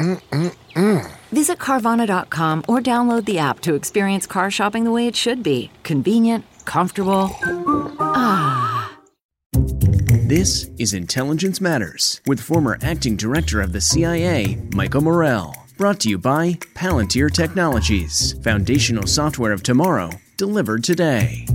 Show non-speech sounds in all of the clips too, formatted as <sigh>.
Mm-mm-mm. Visit Carvana.com or download the app to experience car shopping the way it should be convenient, comfortable. Ah. This is Intelligence Matters with former acting director of the CIA, Michael Morell. Brought to you by Palantir Technologies, foundational software of tomorrow, delivered today.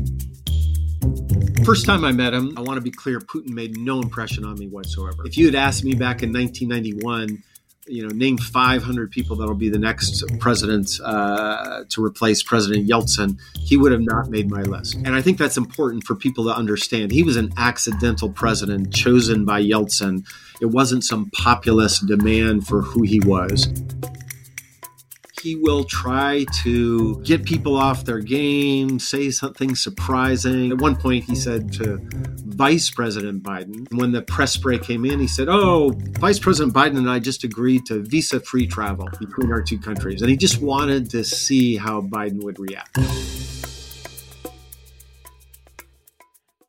First time I met him, I want to be clear, Putin made no impression on me whatsoever. If you had asked me back in 1991, you know, name 500 people that'll be the next president uh, to replace President Yeltsin, he would have not made my list. And I think that's important for people to understand. He was an accidental president chosen by Yeltsin. It wasn't some populist demand for who he was he will try to get people off their game, say something surprising. At one point, he said to Vice President Biden, when the press spray came in, he said, Oh, Vice President Biden and I just agreed to visa free travel between our two countries. And he just wanted to see how Biden would react.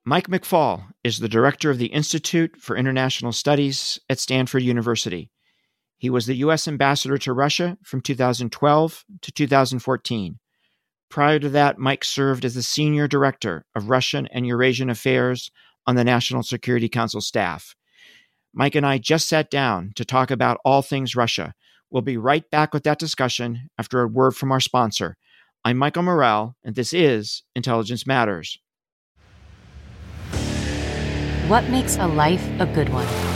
Mike McFaul is the director of the Institute for International Studies at Stanford University. He was the U.S. ambassador to Russia from 2012 to 2014. Prior to that, Mike served as the senior director of Russian and Eurasian affairs on the National Security Council staff. Mike and I just sat down to talk about all things Russia. We'll be right back with that discussion after a word from our sponsor. I'm Michael Morell, and this is Intelligence Matters. What makes a life a good one?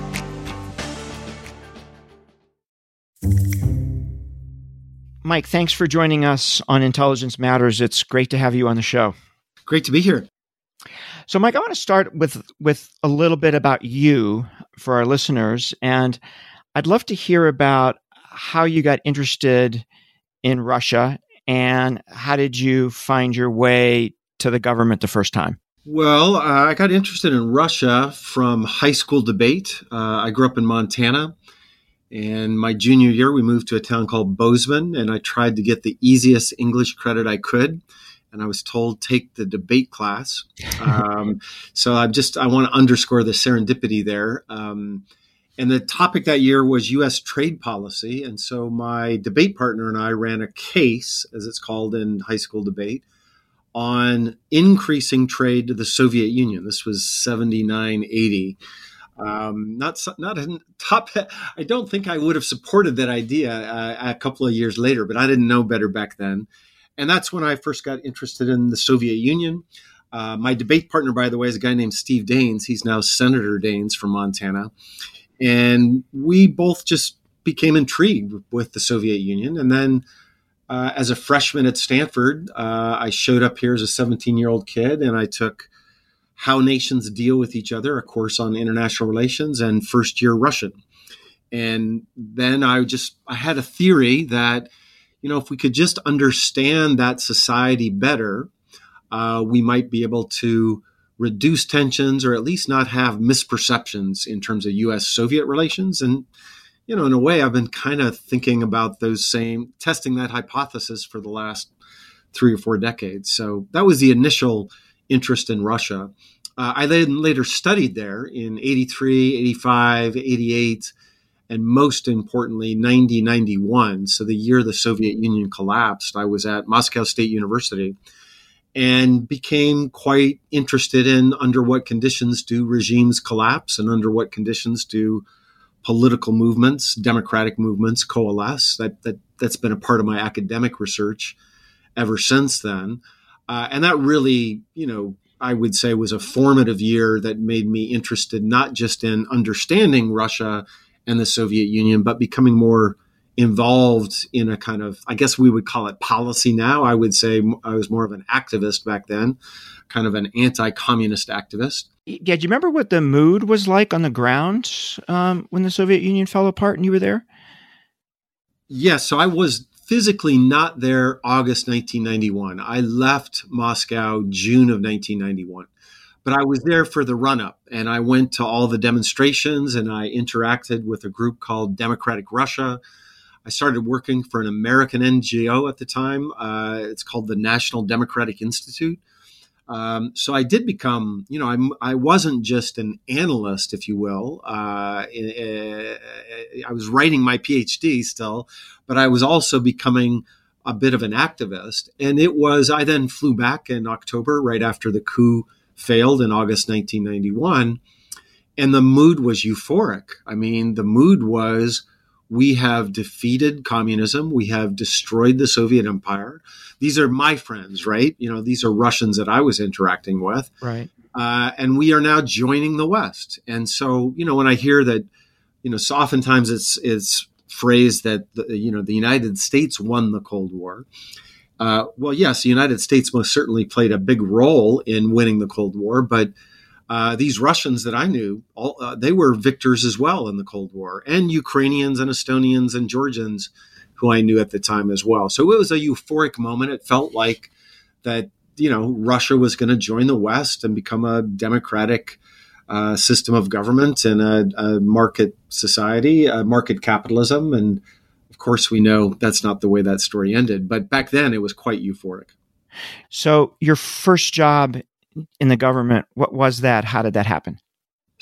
Mike, thanks for joining us on Intelligence Matters. It's great to have you on the show. Great to be here. So, Mike, I want to start with with a little bit about you for our listeners, and I'd love to hear about how you got interested in Russia and how did you find your way to the government the first time. Well, uh, I got interested in Russia from high school debate. Uh, I grew up in Montana. And my junior year, we moved to a town called Bozeman, and I tried to get the easiest English credit I could. And I was told take the debate class. <laughs> Um, so I just I want to underscore the serendipity there. Um, and the topic that year was U.S. trade policy. And so my debate partner and I ran a case, as it's called in high school debate, on increasing trade to the Soviet Union. This was 79, 80. Um, not not a top. I don't think I would have supported that idea uh, a couple of years later, but I didn't know better back then. And that's when I first got interested in the Soviet Union. Uh, my debate partner, by the way, is a guy named Steve Daines. He's now Senator Daines from Montana, and we both just became intrigued with the Soviet Union. And then, uh, as a freshman at Stanford, uh, I showed up here as a 17 year old kid, and I took how nations deal with each other, a course on international relations, and first year Russian. And then I just I had a theory that you know if we could just understand that society better, uh, we might be able to reduce tensions or at least not have misperceptions in terms of US Soviet relations. And, you know, in a way, I've been kind of thinking about those same, testing that hypothesis for the last three or four decades. So that was the initial interest in Russia. Uh, I then later studied there in 83, 85, 88, and most importantly, 90, 91. So the year the Soviet Union collapsed, I was at Moscow State University and became quite interested in under what conditions do regimes collapse and under what conditions do political movements, democratic movements coalesce. That, that, that's been a part of my academic research ever since then. Uh, and that really, you know, I would say was a formative year that made me interested not just in understanding Russia and the Soviet Union, but becoming more involved in a kind of, I guess we would call it policy now. I would say I was more of an activist back then, kind of an anti communist activist. Yeah, do you remember what the mood was like on the ground um, when the Soviet Union fell apart and you were there? Yes, so I was physically not there August 1991. I left Moscow June of 1991 but I was there for the run up and I went to all the demonstrations and I interacted with a group called Democratic Russia, I started working for an American NGO at the time. Uh, it's called the National Democratic Institute. Um, so I did become, you know, I'm, I wasn't just an analyst, if you will. Uh, I was writing my PhD still, but I was also becoming a bit of an activist. And it was, I then flew back in October, right after the coup failed in August 1991. And the mood was euphoric. I mean, the mood was, we have defeated communism. We have destroyed the Soviet Empire. These are my friends, right? You know, these are Russians that I was interacting with. Right. Uh, and we are now joining the West. And so, you know, when I hear that, you know, so oftentimes it's it's phrased that the, you know the United States won the Cold War. Uh, well, yes, the United States most certainly played a big role in winning the Cold War, but uh, these Russians that I knew, all, uh, they were victors as well in the Cold War, and Ukrainians and Estonians and Georgians who I knew at the time as well. So it was a euphoric moment. It felt like that, you know, Russia was going to join the West and become a democratic uh, system of government and a, a market society, a market capitalism. And of course, we know that's not the way that story ended. But back then, it was quite euphoric. So, your first job in the government. What was that? How did that happen?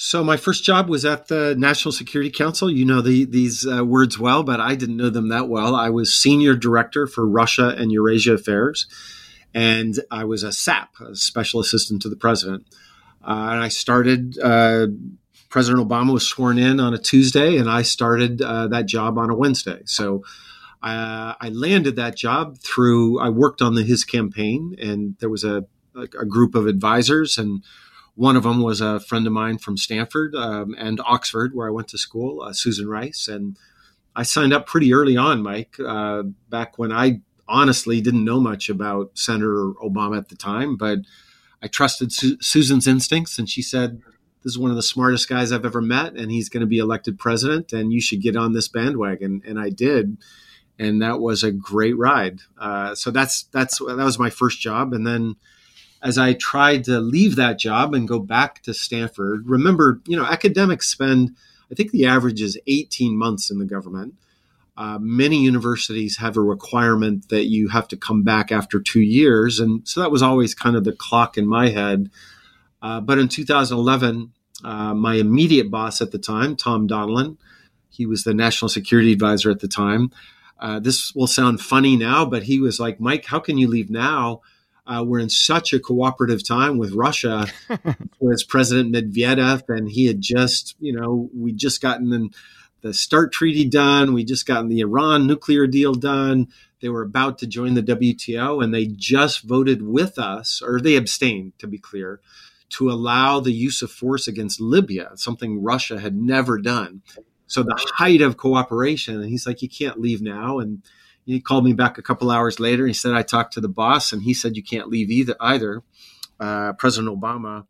So my first job was at the National Security Council. You know the, these uh, words well, but I didn't know them that well. I was senior director for Russia and Eurasia affairs, and I was a SAP, a special assistant to the president. Uh, and I started. Uh, president Obama was sworn in on a Tuesday, and I started uh, that job on a Wednesday. So. Uh, I landed that job through. I worked on the, his campaign, and there was a a, group of advisors, and one of them was a friend of mine from Stanford um, and Oxford, where I went to school, uh, Susan Rice, and I signed up pretty early on, Mike, uh, back when I honestly didn't know much about Senator Obama at the time, but I trusted Su- Susan's instincts, and she said, "This is one of the smartest guys I've ever met, and he's going to be elected president, and you should get on this bandwagon." And I did, and that was a great ride. Uh, so that's that's that was my first job, and then as I tried to leave that job and go back to Stanford, remember, you know, academics spend, I think the average is 18 months in the government. Uh, many universities have a requirement that you have to come back after two years. And so that was always kind of the clock in my head. Uh, but in 2011, uh, my immediate boss at the time, Tom Donilon, he was the national security advisor at the time. Uh, this will sound funny now, but he was like, Mike, how can you leave now? Uh, we're in such a cooperative time with Russia <laughs> with President Medvedev, and he had just, you know, we just gotten the START treaty done, we just gotten the Iran nuclear deal done. They were about to join the WTO, and they just voted with us, or they abstained, to be clear, to allow the use of force against Libya, something Russia had never done. So the height of cooperation, and he's like, you can't leave now, and he called me back a couple hours later. He said I talked to the boss, and he said you can't leave either. Either uh, President Obama,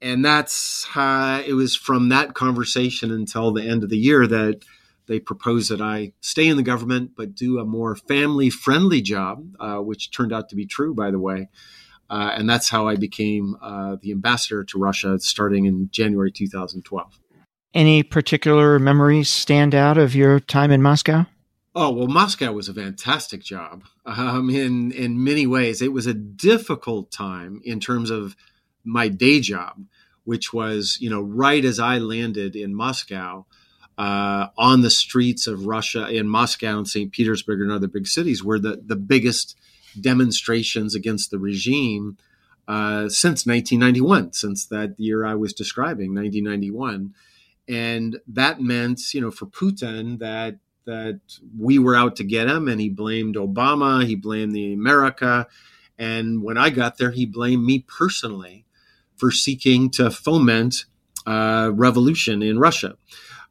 and that's how it was from that conversation until the end of the year that they proposed that I stay in the government but do a more family friendly job, uh, which turned out to be true, by the way. Uh, and that's how I became uh, the ambassador to Russia starting in January 2012. Any particular memories stand out of your time in Moscow? Oh well, Moscow was a fantastic job um, in in many ways. It was a difficult time in terms of my day job, which was you know right as I landed in Moscow, uh, on the streets of Russia in Moscow and St. Petersburg and other big cities were the the biggest demonstrations against the regime uh, since 1991, since that year I was describing, 1991. And that meant, you know, for Putin that that we were out to get him, and he blamed Obama, he blamed the America, and when I got there, he blamed me personally for seeking to foment uh, revolution in Russia.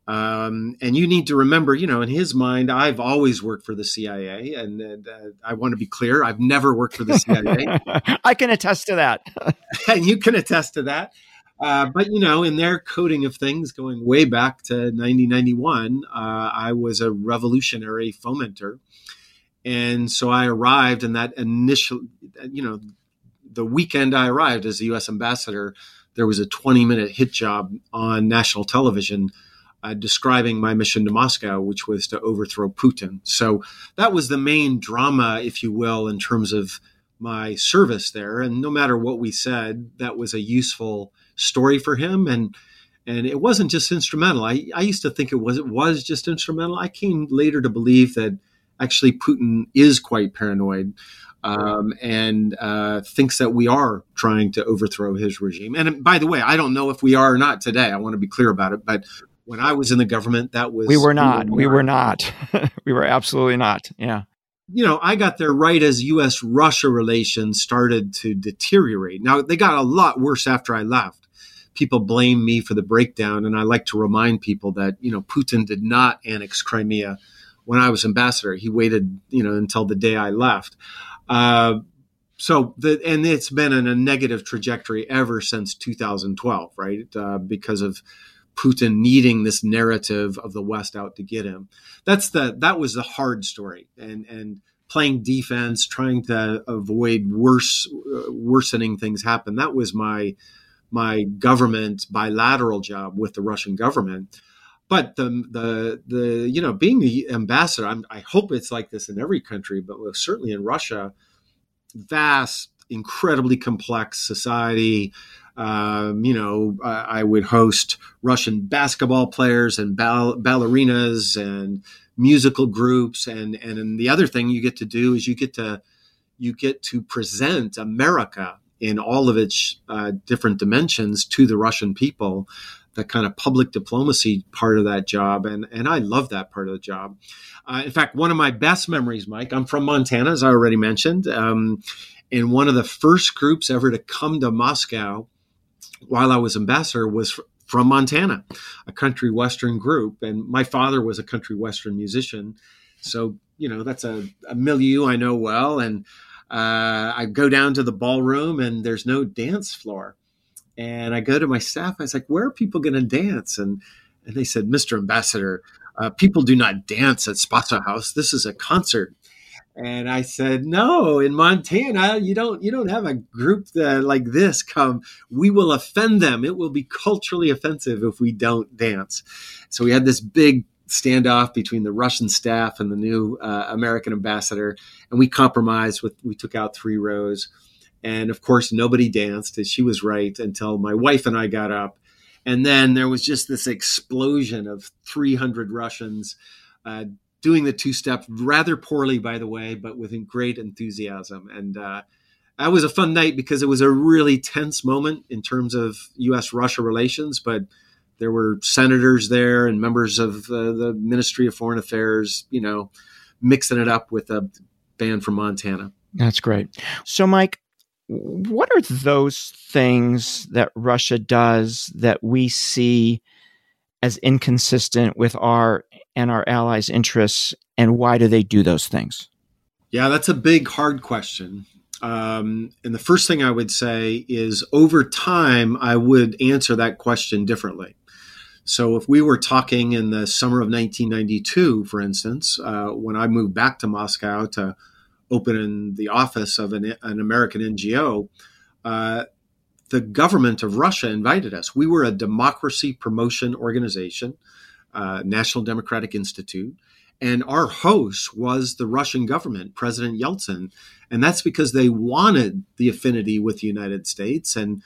Um, and you need to remember, you know, in his mind, I've always worked for the CIA, and, and uh, I want to be clear, I've never worked for the CIA. <laughs> I can attest to that, <laughs> and you can attest to that. Uh, but you know, in their coding of things, going way back to 1991, uh, I was a revolutionary fomenter, and so I arrived in that initial, you know, the weekend I arrived as the U.S. ambassador, there was a 20 minute hit job on national television. Uh, describing my mission to Moscow, which was to overthrow Putin. So that was the main drama, if you will, in terms of my service there. And no matter what we said, that was a useful story for him and and it wasn't just instrumental. I, I used to think it was it was just instrumental. I came later to believe that actually Putin is quite paranoid um, and uh, thinks that we are trying to overthrow his regime. And by the way, I don't know if we are or not today. I want to be clear about it. But when I was in the government, that was we were not. We were not. We <laughs> were, we were absolutely not. Yeah you know, I got there right as U.S. Russia relations started to deteriorate. Now, they got a lot worse after I left people blame me for the breakdown. And I like to remind people that, you know, Putin did not annex Crimea when I was ambassador. He waited, you know, until the day I left. Uh, so the and it's been in a negative trajectory ever since 2012, right? Uh, because of Putin needing this narrative of the West out to get him. That's the that was the hard story, and and playing defense, trying to avoid worse uh, worsening things happen. That was my my government bilateral job with the Russian government. But the the the you know being the ambassador, I'm, i hope it's like this in every country, but certainly in Russia, vast, incredibly complex society. Um, you know, I, I, would host Russian basketball players and ball, ballerinas and musical groups, and and the other thing you get to do is you get to you get to present America in all of its uh, different dimensions to the Russian people, the kind of public diplomacy part of that job. And, and I love that part of the job. Uh, in fact, one of my best memories, Mike, I'm from Montana, as I already mentioned. Um, and one of the first groups ever to come to Moscow while I was ambassador was from Montana, a country western group. And my father was a country western musician. So, you know, that's a, a milieu I know well. And uh, I go down to the ballroom and there's no dance floor. And I go to my staff. I was like, "Where are people going to dance?" And and they said, "Mr. Ambassador, uh, people do not dance at Spaso House. This is a concert." And I said, "No, in Montana, you don't you don't have a group that, like this come. We will offend them. It will be culturally offensive if we don't dance." So we had this big standoff between the Russian staff and the new uh, American ambassador, and we compromised with we took out three rows, and of course nobody danced, and she was right until my wife and I got up, and then there was just this explosion of 300 Russians. Uh, doing the two step rather poorly, by the way, but with great enthusiasm. And uh, that was a fun night because it was a really tense moment in terms of U.S. Russia relations, but there were senators there and members of uh, the Ministry of Foreign Affairs, you know, mixing it up with a band from Montana. That's great. So, Mike, what are those things that Russia does that we see as inconsistent with our and our allies' interests, and why do they do those things? Yeah, that's a big, hard question. Um, and the first thing I would say is over time, I would answer that question differently. So if we were talking in the summer of 1992, for instance, uh, when I moved back to Moscow to open the office of an, an American NGO, uh, the government of Russia invited us. We were a democracy promotion organization, uh, National Democratic Institute, and our host was the Russian government, President Yeltsin, and that's because they wanted the affinity with the United States and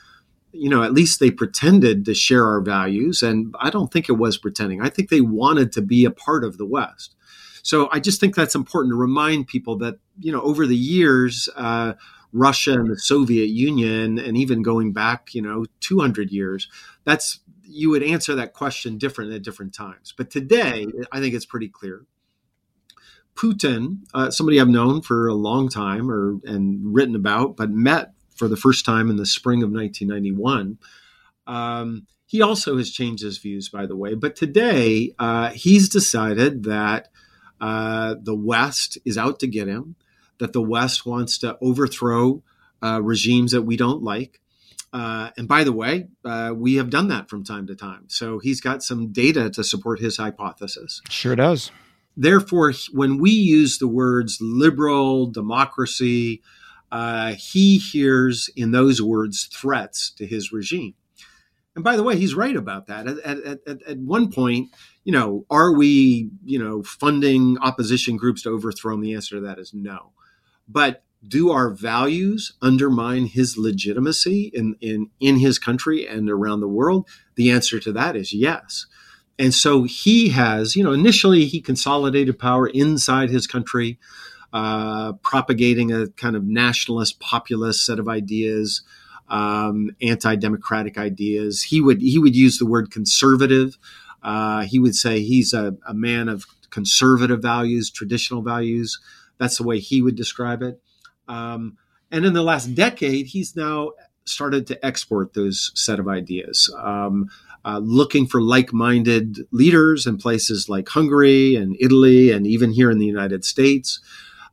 you know, at least they pretended to share our values. And I don't think it was pretending. I think they wanted to be a part of the West. So I just think that's important to remind people that, you know, over the years, uh, Russia and the Soviet Union, and even going back, you know, 200 years, that's you would answer that question different at different times. But today, I think it's pretty clear. Putin, uh, somebody I've known for a long time or and written about, but met for the first time in the spring of 1991. Um, he also has changed his views, by the way. But today, uh, he's decided that uh, the West is out to get him, that the West wants to overthrow uh, regimes that we don't like. Uh, and by the way, uh, we have done that from time to time. So he's got some data to support his hypothesis. Sure does. Therefore, when we use the words liberal, democracy, uh, he hears in those words threats to his regime. And by the way, he's right about that. At, at, at, at, one point, you know, are we, you know, funding opposition groups to overthrow him? The answer to that is no. But do our values undermine his legitimacy in, in, in his country and around the world? The answer to that is yes. And so he has, you know, initially he consolidated power inside his country uh, propagating a kind of nationalist, populist set of ideas, um, anti-democratic ideas. He would he would use the word conservative. Uh, he would say he's a, a, man of conservative values, traditional values. That's the way he would describe it. Um, and in the last decade, he's now started to export those set of ideas. Um, uh, looking for like-minded leaders in places like Hungary and Italy, and even here in the United States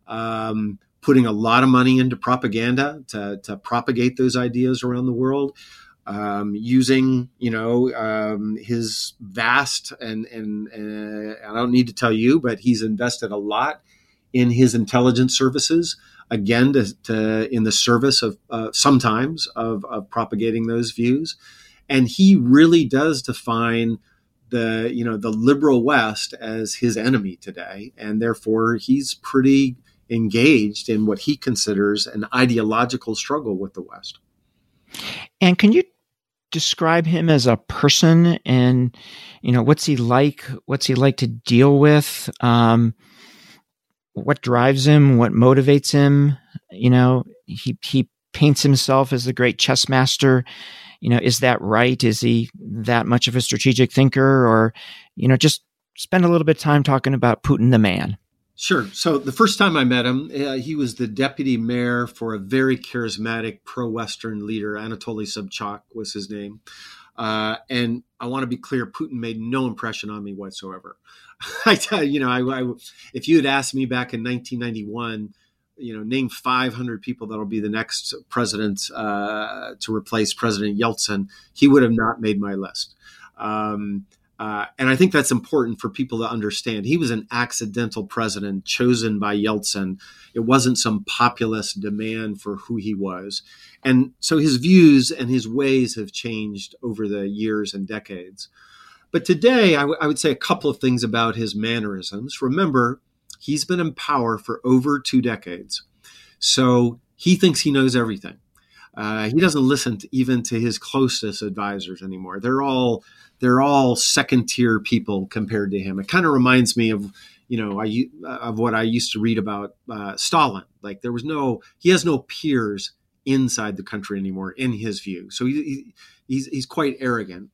um, putting a lot of money into propaganda to, to propagate those ideas around the world. Um, using you know um, his vast and and uh, I don't need to tell you, but he's invested a lot in his intelligence services again to, to in the service of uh, sometimes of, of propagating those views, and he really does define the you know the liberal West as his enemy today, and therefore he's pretty engaged in what he considers an ideological struggle with the West. And can you describe him as a person and you know what's he like what's he like to deal with? Um, what drives him? What motivates him? You know he he paints himself as the great chess master. You know is that right? Is he that much of a strategic thinker? Or you know just spend a little bit of time talking about putin the man Sure. So the first time I met him, uh, he was the deputy mayor for a very charismatic pro-Western leader. Anatoly Sobchak was his name. Uh, and I want to be clear, Putin made no impression on me whatsoever. <laughs> I you know, I, I, if you had asked me back in 1991, you know, name 500 people that'll be the next president uh, to replace President Yeltsin, he would have not made my list. Um, uh, and I think that's important for people to understand. He was an accidental president chosen by Yeltsin. It wasn't some populist demand for who he was. And so his views and his ways have changed over the years and decades. But today, I, w- I would say a couple of things about his mannerisms. Remember, he's been in power for over two decades. So he thinks he knows everything. Uh, he doesn't listen to, even to his closest advisors anymore. They're all they're all second tier people compared to him. It kind of reminds me of you know I of what I used to read about uh, Stalin. Like there was no he has no peers inside the country anymore in his view. So he, he he's he's quite arrogant.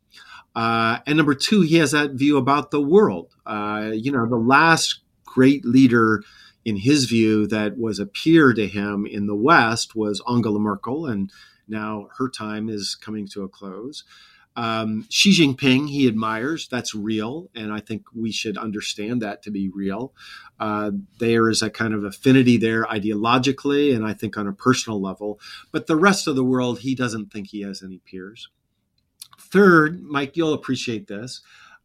Uh, and number two, he has that view about the world. Uh, you know, the last great leader in his view that was a peer to him in the West was Angela Merkel, and now her time is coming to a close. Um, Xi Jinping, he admires. That's real. And I think we should understand that to be real. Uh, there is a kind of affinity there ideologically and I think on a personal level. But the rest of the world, he doesn't think he has any peers. Third, Mike, you'll appreciate this.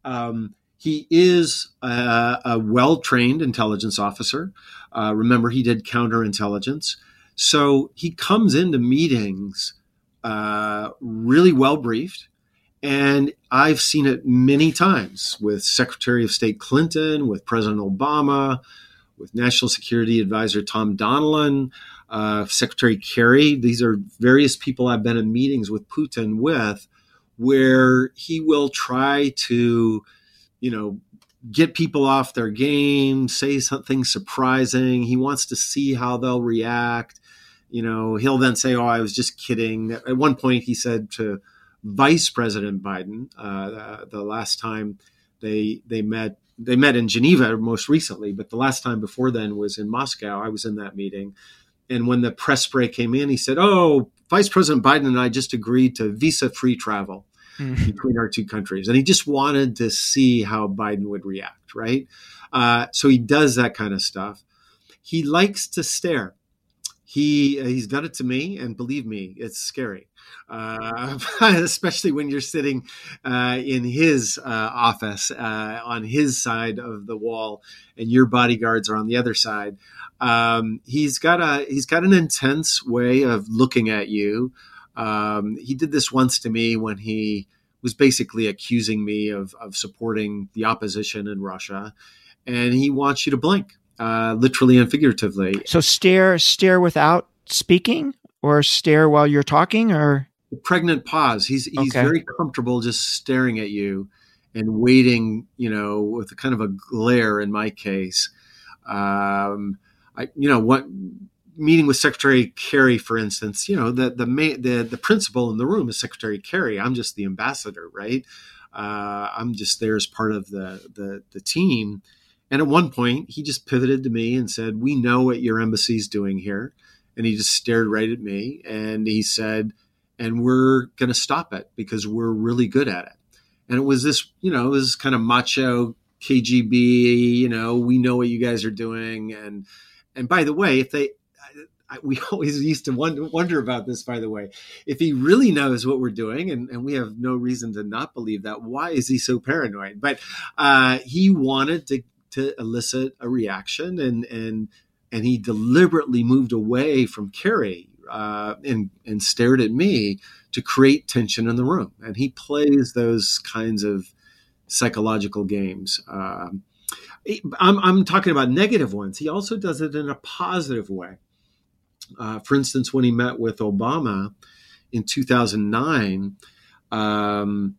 Um, he is a, a well trained intelligence officer. Uh, remember, he did counterintelligence. So he comes into meetings uh, really well briefed. And I've seen it many times with Secretary of State Clinton, with President Obama, with National Security Advisor Tom Donilon, uh, Secretary Kerry. These are various people I've been in meetings with Putin with, where he will try to, you know, get people off their game, say something surprising. He wants to see how they'll react. You know, he'll then say, "Oh, I was just kidding." At one point, he said to Vice President Biden uh, the last time they they met. They met in Geneva most recently, but the last time before then was in Moscow. I was in that meeting, and when the press spray came in, he said, "Oh, Vice President Biden and I just agreed to visa-free travel." Mm-hmm. between our two countries. And he just wanted to see how Biden would react, right? Uh, so he does that kind of stuff. He likes to stare. He he's done it to me, and believe me, it's scary. Uh, <laughs> especially when you're sitting uh, in his uh, office uh, on his side of the wall, and your bodyguards are on the other side. Um, he's got a he's got an intense way of looking at you. Um, he did this once to me when he was basically accusing me of, of supporting the opposition in Russia, and he wants you to blink, uh, literally and figuratively. So stare, stare without speaking, or stare while you're talking, or the pregnant pause. He's he's okay. very comfortable just staring at you and waiting, you know, with a kind of a glare. In my case, um, I, you know, what meeting with Secretary Kerry, for instance, you know, the the main, the the principal in the room is Secretary Kerry. I'm just the ambassador, right? Uh, I'm just there as part of the, the the team. And at one point, he just pivoted to me and said, "We know what your embassy is doing here." And he just stared right at me and he said, "And we're going to stop it because we're really good at it." And it was this, you know, it was kind of macho KGB, you know, we know what you guys are doing and and by the way, if they we <laughs> always used to wonder, about this, by the way. If he really knows what we're doing, and, and we have no reason to not believe that, why is he so paranoid? But uh, he wanted to, to elicit a reaction, and and and he deliberately moved away from Kerry uh, and and stared at me to create tension in the room. And he plays those kinds of psychological games. Um, I'm, I'm talking about negative ones. He also does it in a positive way. Uh, for instance, when he met with Obama in 2009, um,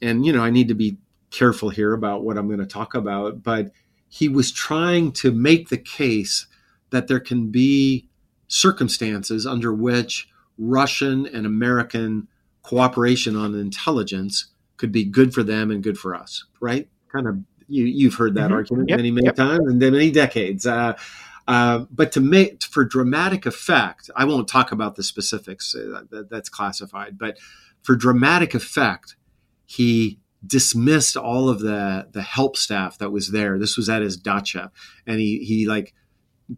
and you know, I need to be careful here about what I'm going to talk about, but he was trying to make the case that there can be circumstances under which Russian and American cooperation on intelligence could be good for them and good for us, right? Kind of you you've heard that mm-hmm. argument yep. many many yep. times and many decades. Uh, uh, but to make for dramatic effect, I won't talk about the specifics. Uh, that, that's classified. But for dramatic effect, he dismissed all of the the help staff that was there. This was at his dacha, and he he like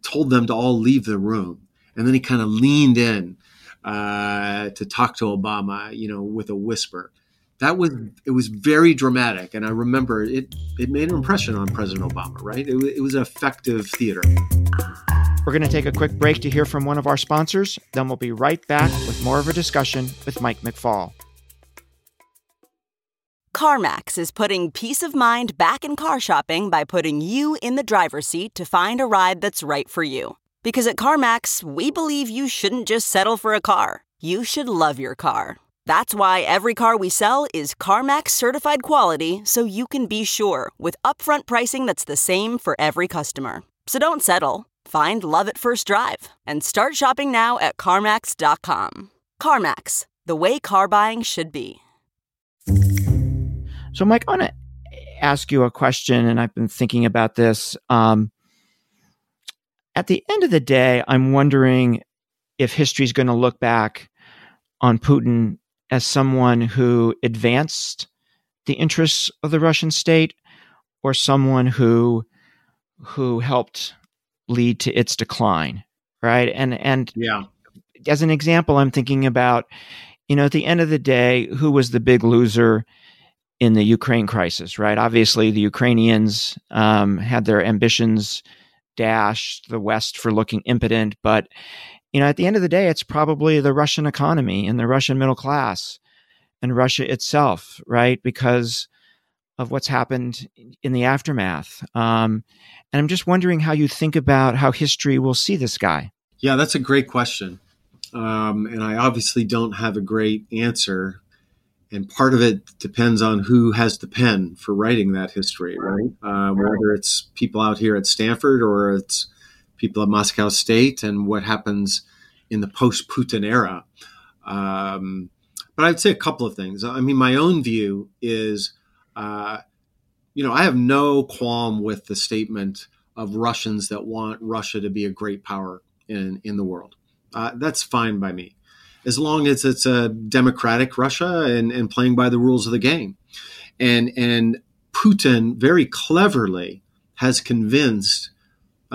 told them to all leave the room, and then he kind of leaned in uh, to talk to Obama, you know, with a whisper. That was it was very dramatic, and I remember it. It made an impression on President Obama, right? It, it was effective theater. We're going to take a quick break to hear from one of our sponsors. Then we'll be right back with more of a discussion with Mike McFaul. CarMax is putting peace of mind back in car shopping by putting you in the driver's seat to find a ride that's right for you. Because at CarMax, we believe you shouldn't just settle for a car, you should love your car. That's why every car we sell is CarMax certified quality so you can be sure with upfront pricing that's the same for every customer. So don't settle. Find love at first drive and start shopping now at CarMax.com. CarMax, the way car buying should be. So, Mike, I want to ask you a question, and I've been thinking about this. Um, at the end of the day, I'm wondering if history is going to look back on Putin as someone who advanced the interests of the Russian state or someone who who helped lead to its decline, right? And and yeah, as an example, I'm thinking about, you know, at the end of the day, who was the big loser in the Ukraine crisis, right? Obviously, the Ukrainians um, had their ambitions dashed, the West for looking impotent, but you know, at the end of the day, it's probably the Russian economy and the Russian middle class and Russia itself, right? Because of what's happened in the aftermath. Um, and I'm just wondering how you think about how history will see this guy. Yeah, that's a great question. Um, and I obviously don't have a great answer. And part of it depends on who has the pen for writing that history, right? Um, whether it's people out here at Stanford or it's people at Moscow State and what happens in the post Putin era. Um, but I'd say a couple of things. I mean, my own view is, uh, you know, I have no qualm with the statement of Russians that want Russia to be a great power in, in the world. Uh, that's fine by me, as long as it's a democratic Russia and, and playing by the rules of the game. And, and Putin very cleverly has convinced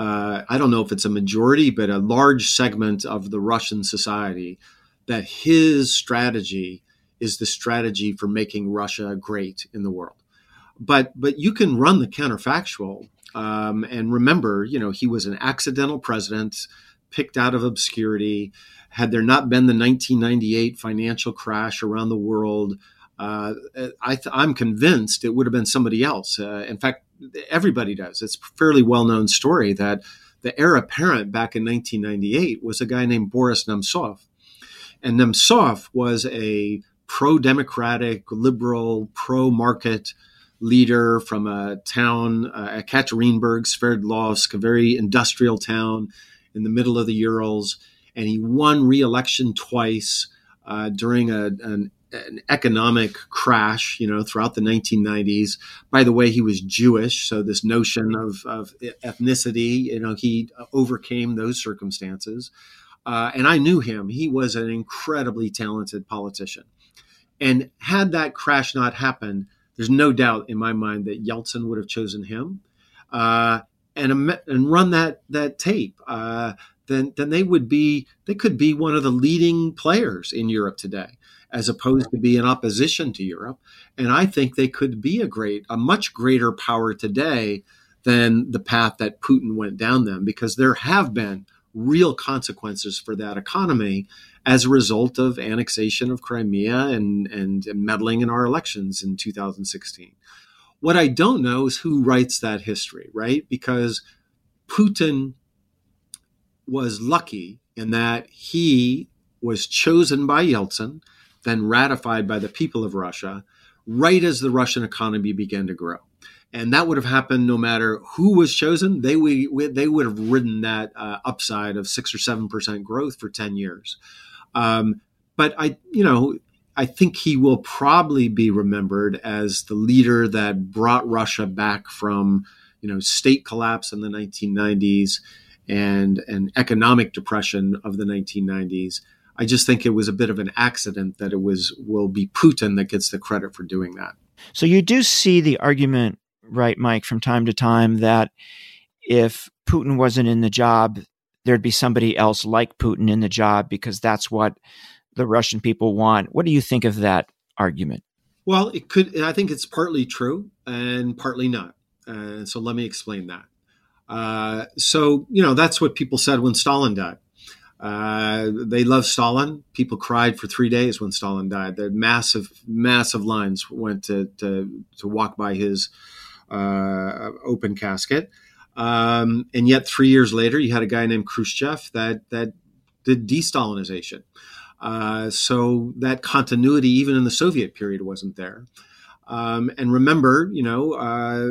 uh, I don't know if it's a majority, but a large segment of the Russian society that his strategy is the strategy for making Russia great in the world. But but you can run the counterfactual um, and remember, you know, he was an accidental president, picked out of obscurity. Had there not been the 1998 financial crash around the world, uh, I am convinced it would have been somebody else. Uh, in fact, everybody does. It's a fairly well known story that the heir apparent back in 1998 was a guy named Boris Nemtsov. And Nemtsov was a pro democratic, liberal, pro market leader from a town, uh, Ekaterinburg, Sverdlovsk, a very industrial town in the middle of the Urals. And he won re election twice uh, during a, an an economic crash, you know, throughout the 1990s. By the way, he was Jewish, so this notion of, of ethnicity, you know, he overcame those circumstances. Uh, and I knew him. He was an incredibly talented politician. And had that crash not happened, there's no doubt in my mind that Yeltsin would have chosen him uh, and and run that that tape. Uh, then then they would be they could be one of the leading players in Europe today as opposed to be in opposition to Europe. And I think they could be a great, a much greater power today than the path that Putin went down them, because there have been real consequences for that economy as a result of annexation of Crimea and, and meddling in our elections in 2016. What I don't know is who writes that history, right? Because Putin was lucky in that he was chosen by Yeltsin then ratified by the people of Russia right as the Russian economy began to grow. And that would have happened no matter who was chosen. They would, they would have ridden that uh, upside of six or seven percent growth for ten years. Um, but I, you know, I think he will probably be remembered as the leader that brought Russia back from, you know, state collapse in the 1990s and an economic depression of the 1990s I just think it was a bit of an accident that it was will be Putin that gets the credit for doing that. So you do see the argument, right, Mike, from time to time that if Putin wasn't in the job, there'd be somebody else like Putin in the job because that's what the Russian people want. What do you think of that argument? Well, it could. I think it's partly true and partly not. Uh, so let me explain that. Uh, so you know that's what people said when Stalin died. Uh, they loved Stalin. People cried for three days when Stalin died. The massive, massive lines went to to, to walk by his uh, open casket. Um, and yet, three years later, you had a guy named Khrushchev that that did de-Stalinization. Uh, so that continuity, even in the Soviet period, wasn't there. Um, and remember, you know, uh,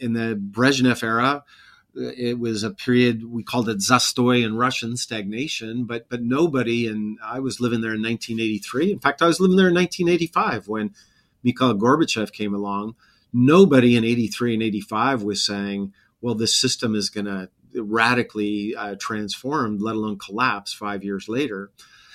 in the Brezhnev era, it was a period we called it zastoy in Russian stagnation, but but nobody and I was living there in 1983. In fact, I was living there in 1985 when Mikhail Gorbachev came along. Nobody in 83 and 85 was saying, "Well, this system is going to radically uh, transform, let alone collapse five years later."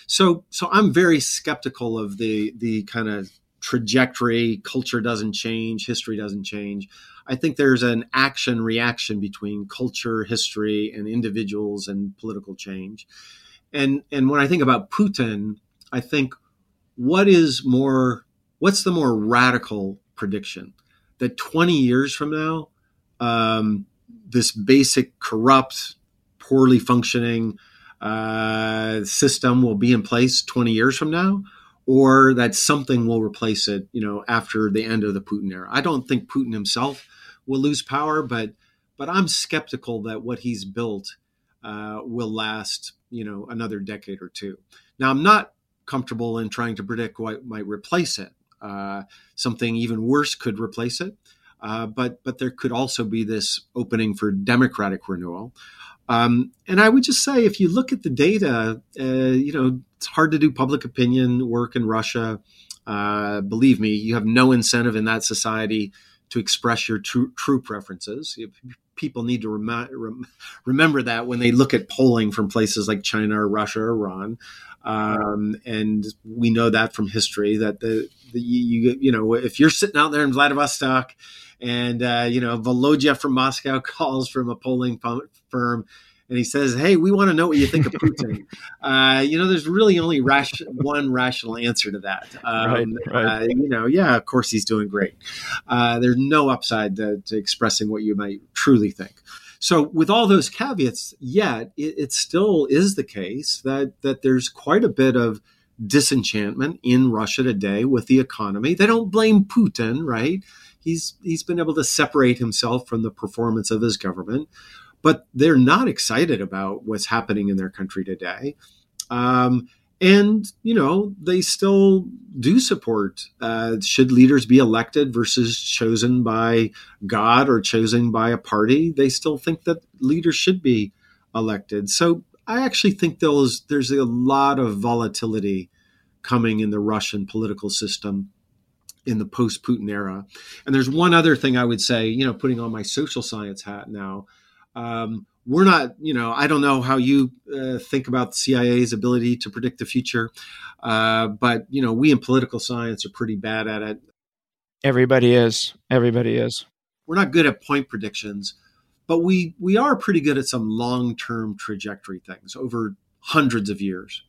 So so I'm very skeptical of the the kind of trajectory. Culture doesn't change, history doesn't change. I think there's an action reaction between culture, history, and individuals and political change. And and when I think about Putin, I think what is more what's the more radical prediction that 20 years from now, um, this basic corrupt, poorly functioning uh, system will be in place 20 years from now, or that something will replace it, you know, after the end of the Putin era. I don't think Putin himself will lose power, but but I'm skeptical that what he's built uh, will last, you know, another decade or two. Now, I'm not comfortable in trying to predict what might replace it. Uh, something even worse could replace it. Uh, but but there could also be this opening for democratic renewal. Um, and I would just say, if you look at the data, uh, you know, it's hard to do public opinion work in Russia. Uh, believe me, you have no incentive in that society to express your true, true preferences. People need to rem- remember that when they look at polling from places like China or Russia or Iran. Um, and we know that from history that the, the you, you know if you're sitting out there in Vladivostok and uh, you know Volodya from Moscow <laughs> calls from a polling firm and he says, "Hey, we want to know what you think of <laughs> Putin." uh, you know, there's really only one rational answer to that. Um, right, right. Uh, you know, yeah, of course he's doing great. Uh, there's no upside to, to, expressing what you might truly think. So, with all those caveats, yet it, it still is the case that that there's quite a bit of disenchantment in Russia today with the economy. They don't blame Putin, right? He's he's been able to separate himself from the performance of his government, but they're not excited about what's happening in their country today. Um, and you know they still do support uh, should leaders be elected versus chosen by god or chosen by a party they still think that leaders should be elected so i actually think there's there's a lot of volatility coming in the russian political system in the post Putin era. And there's one other thing I would say, you know, putting on my social science hat now. Um, we're not, you know, I don't know how you uh, think about the CIA's ability to predict the future, uh, but, you know, we in political science are pretty bad at it. Everybody is. Everybody is. We're not good at point predictions, but we, we are pretty good at some long term trajectory things over hundreds of years.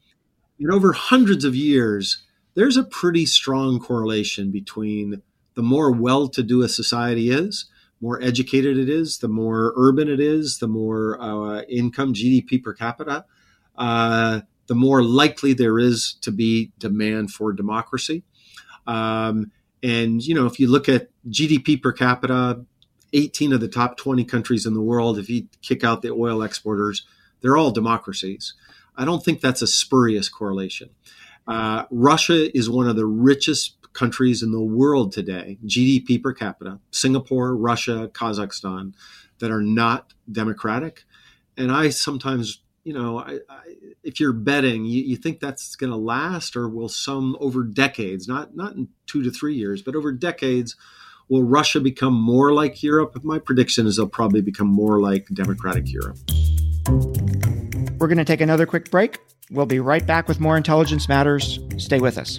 And over hundreds of years, there's a pretty strong correlation between the more well to do a society is, more educated it is, the more urban it is, the more uh, income, GDP per capita, uh, the more likely there is to be demand for democracy. Um, and, you know, if you look at GDP per capita, 18 of the top 20 countries in the world, if you kick out the oil exporters, they're all democracies. I don't think that's a spurious correlation. Uh, Russia is one of the richest countries in the world today, GDP per capita, Singapore, Russia, Kazakhstan, that are not democratic. And I sometimes, you know, I, I, if you're betting, you, you think that's going to last, or will some over decades, not not in two to three years, but over decades, will Russia become more like Europe? My prediction is they'll probably become more like democratic Europe. We're going to take another quick break. We'll be right back with more Intelligence Matters. Stay with us.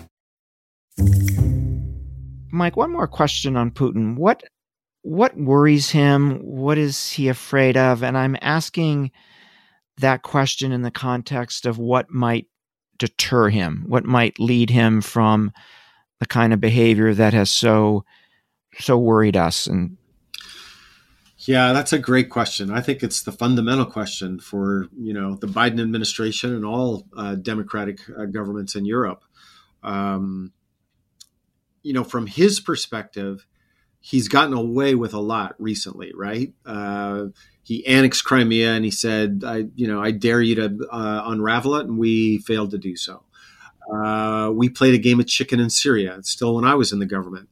Mike, one more question on Putin. What what worries him? What is he afraid of? And I'm asking that question in the context of what might deter him, what might lead him from the kind of behavior that has so so worried us and yeah, that's a great question. I think it's the fundamental question for you know the Biden administration and all uh, democratic uh, governments in Europe. Um, you know, from his perspective, he's gotten away with a lot recently, right? Uh, he annexed Crimea and he said, "I, you know, I dare you to uh, unravel it," and we failed to do so. Uh, we played a game of chicken in Syria. Still, when I was in the government,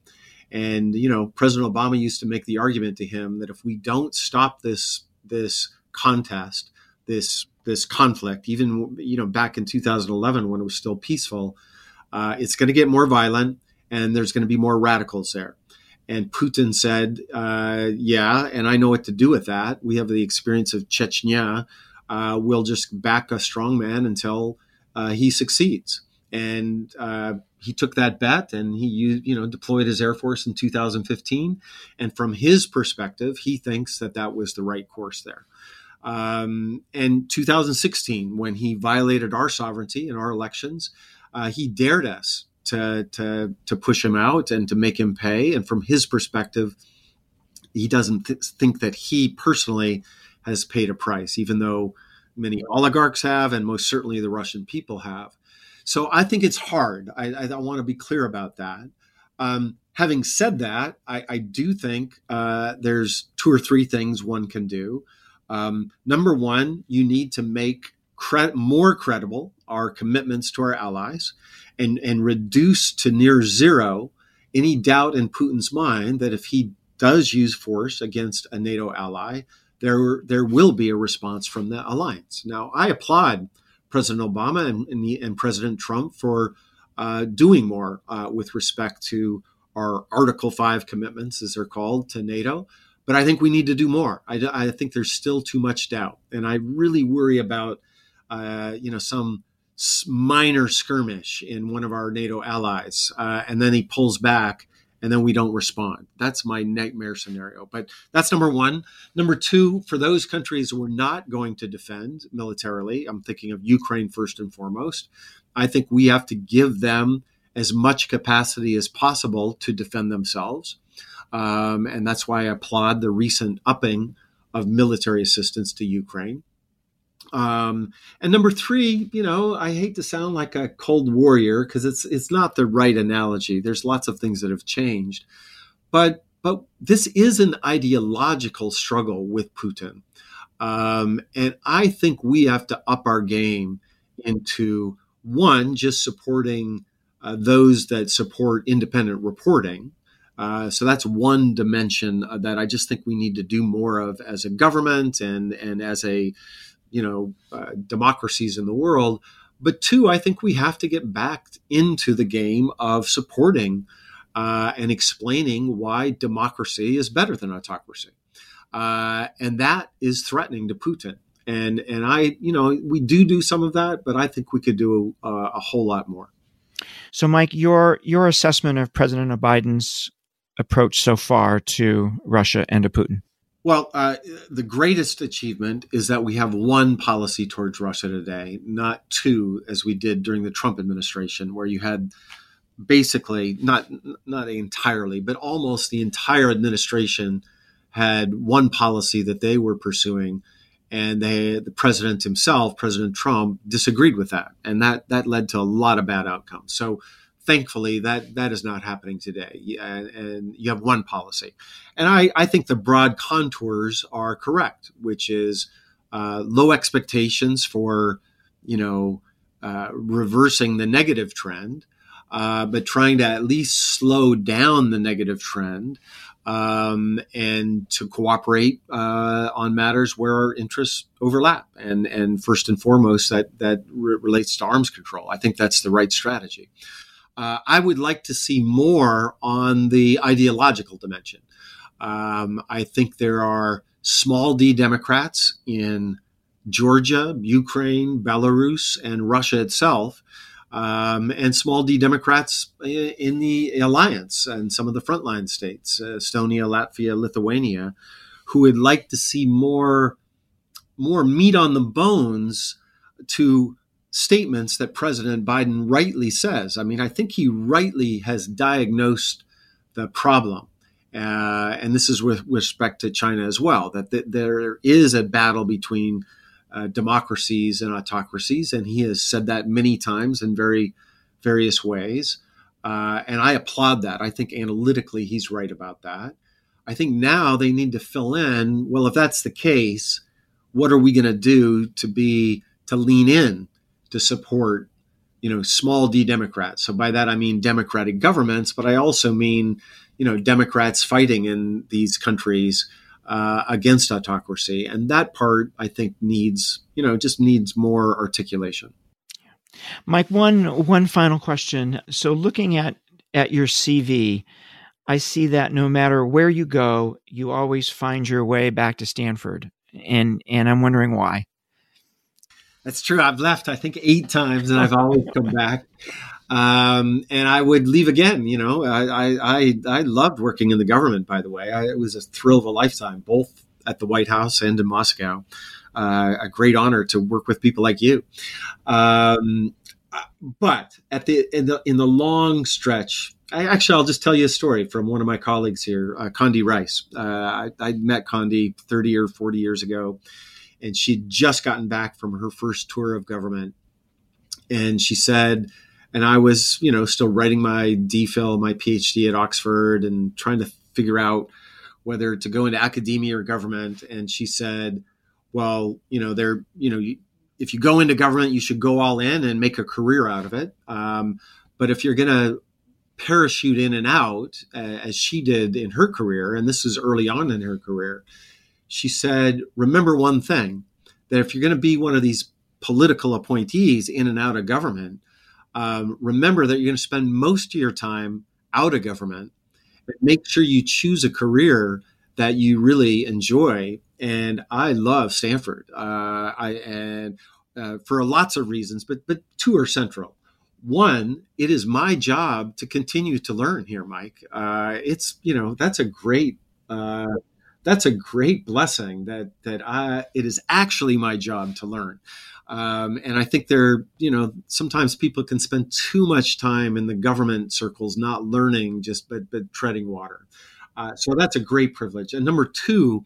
and you know, President Obama used to make the argument to him that if we don't stop this this contest, this this conflict, even you know, back in 2011 when it was still peaceful, uh, it's going to get more violent, and there's going to be more radicals there. And Putin said, uh, "Yeah, and I know what to do with that. We have the experience of Chechnya. Uh, we'll just back a strong man until uh, he succeeds." And uh, he took that bet, and he you know deployed his air force in 2015. And from his perspective, he thinks that that was the right course there. Um, and 2016, when he violated our sovereignty in our elections, uh, he dared us to to to push him out and to make him pay. And from his perspective, he doesn't th- think that he personally has paid a price, even though many oligarchs have, and most certainly the Russian people have. So I think it's hard. I, I, I want to be clear about that. Um, having said that, I, I do think uh, there's two or three things one can do. Um, number one, you need to make cre- more credible our commitments to our allies and, and reduce to near zero any doubt in Putin's mind that if he does use force against a NATO ally, there, there will be a response from the alliance. Now, I applaud President Obama and, and, the, and President Trump for uh, doing more uh, with respect to our Article 5 commitments, as they're called, to NATO. But I think we need to do more. I, I think there's still too much doubt. And I really worry about, uh, you know, some minor skirmish in one of our NATO allies, uh, and then he pulls back, and then we don't respond. That's my nightmare scenario. But that's number one. Number two, for those countries we're not going to defend militarily, I'm thinking of Ukraine first and foremost. I think we have to give them as much capacity as possible to defend themselves. Um, and that's why I applaud the recent upping of military assistance to Ukraine. Um, and number three, you know, I hate to sound like a cold warrior because it's it's not the right analogy. There's lots of things that have changed, but but this is an ideological struggle with Putin, um, and I think we have to up our game into one just supporting uh, those that support independent reporting. Uh, so that's one dimension uh, that I just think we need to do more of as a government and and as a you know uh, democracies in the world. But two i think we have to get back into the game of supporting uh, and explaining why democracy is better than autocracy. Uh, and that is threatening to putin. And and i you know we do do some of that but i think we could do a, a whole lot more. So mike your your assessment of president biden's approach so far to russia and to putin well, uh, the greatest achievement is that we have one policy towards Russia today, not two, as we did during the Trump administration, where you had basically not not entirely, but almost the entire administration had one policy that they were pursuing, and they the president himself, President Trump, disagreed with that, and that that led to a lot of bad outcomes. So thankfully that that is not happening today and, and, you have one policy and I, I think the broad contours are correct which is uh, low expectations for you know uh, reversing the negative trend uh, but trying to at least slow down the negative trend um, and to cooperate uh, on matters where our interests overlap. And, and first and foremost, that, that re- relates to arms control. I think that's the right strategy uh, I would like to see more on the ideological dimension. Um, I think there are small d Democrats in Georgia, Ukraine, Belarus, and Russia itself, um, and small d Democrats in the alliance and some of the frontline states, uh, Estonia, Latvia, Lithuania, who would like to see more more meat on the bones to statements that President Biden rightly says. I mean, I think he rightly has diagnosed the problem. Uh, and this is with, respect to China as well, that th- there is a battle between uh, democracies and autocracies. And he has said that many times in very various ways. Uh, and I applaud that. I think analytically he's right about that. I think now they need to fill in. Well, if that's the case, what are we going to do to be to lean in to support, you know, small d Democrats? So by that I mean democratic governments, but I also mean, you know, Democrats fighting in these countries uh, against autocracy, and that part I think needs, you know, just needs more articulation. Mike, one one final question. So looking at at your CV, I see that no matter where you go, you always find your way back to Stanford, and and I'm wondering why. That's true. I've left, I think, eight times, and I've always come back. Um, and I would leave again. You know, I, I I loved working in the government. By the way, I, it was a thrill of a lifetime, both at the White House and in Moscow. Uh, a great honor to work with people like you. Um, but at the in the in the long stretch, I, actually, I'll just tell you a story from one of my colleagues here, uh, Condi Rice. Uh, I, I, met Condi 30 or 40 years ago, and she'd just gotten back from her first tour of government. And she said, and I was, you know, still writing my DPhil, my PhD at Oxford, and trying to figure out whether to go into academia or government. And she said, well, you know, there, you know, if you go into government, you should go all in and make a career out of it. Um, but if you're going to parachute in and out uh, as she did in her career, and this is early on in her career, she said, remember one thing that if you're going to be one of these political appointees in and out of government, um, remember that you're going to spend most of your time out of government. Make sure you choose a career that you really enjoy. And I love Stanford. Uh, I and uh, for lots of reasons, but but two are central one, it is my job to continue to learn here, Mike. Uh, it's you know that's a great uh, that's a great blessing that that I it is actually my job to learn. Um, and I think there, you know, sometimes people can spend too much time in the government circles not learning, just but but treading water. Uh, so that's a great privilege. And number two,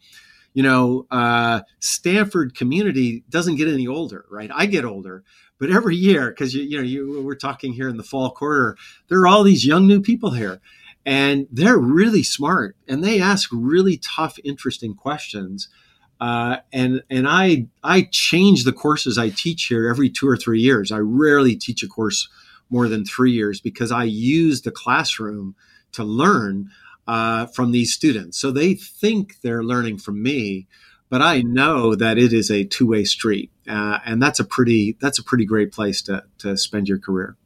you know, uh, Stanford community doesn't get any older, right? I get older, but every year, because you, you know, you we're talking here in the fall quarter, there are all these young new people here, and they're really smart, and they ask really tough, interesting questions. Uh, and and I I change the courses I teach here every two or three years. I rarely teach a course more than three years because I use the classroom to learn uh, from these students. So they think they're learning from me, but I know that it is a two way street, uh, and that's a pretty that's a pretty great place to to spend your career.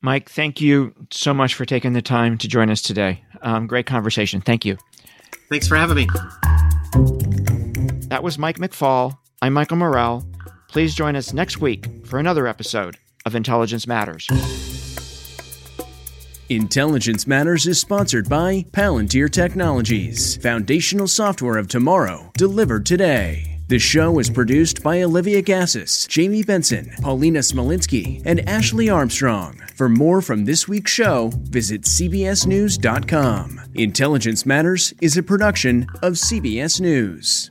Mike, thank you so much for taking the time to join us today. Um, great conversation. Thank you. Thanks for having me. That was Mike McFaul. I'm Michael Morell. Please join us next week for another episode of Intelligence Matters. Intelligence Matters is sponsored by Palantir Technologies, foundational software of tomorrow, delivered today. The show is produced by Olivia Gazis, Jamie Benson, Paulina Smolinski, and Ashley Armstrong. For more from this week's show, visit CBSNews.com. Intelligence Matters is a production of CBS News.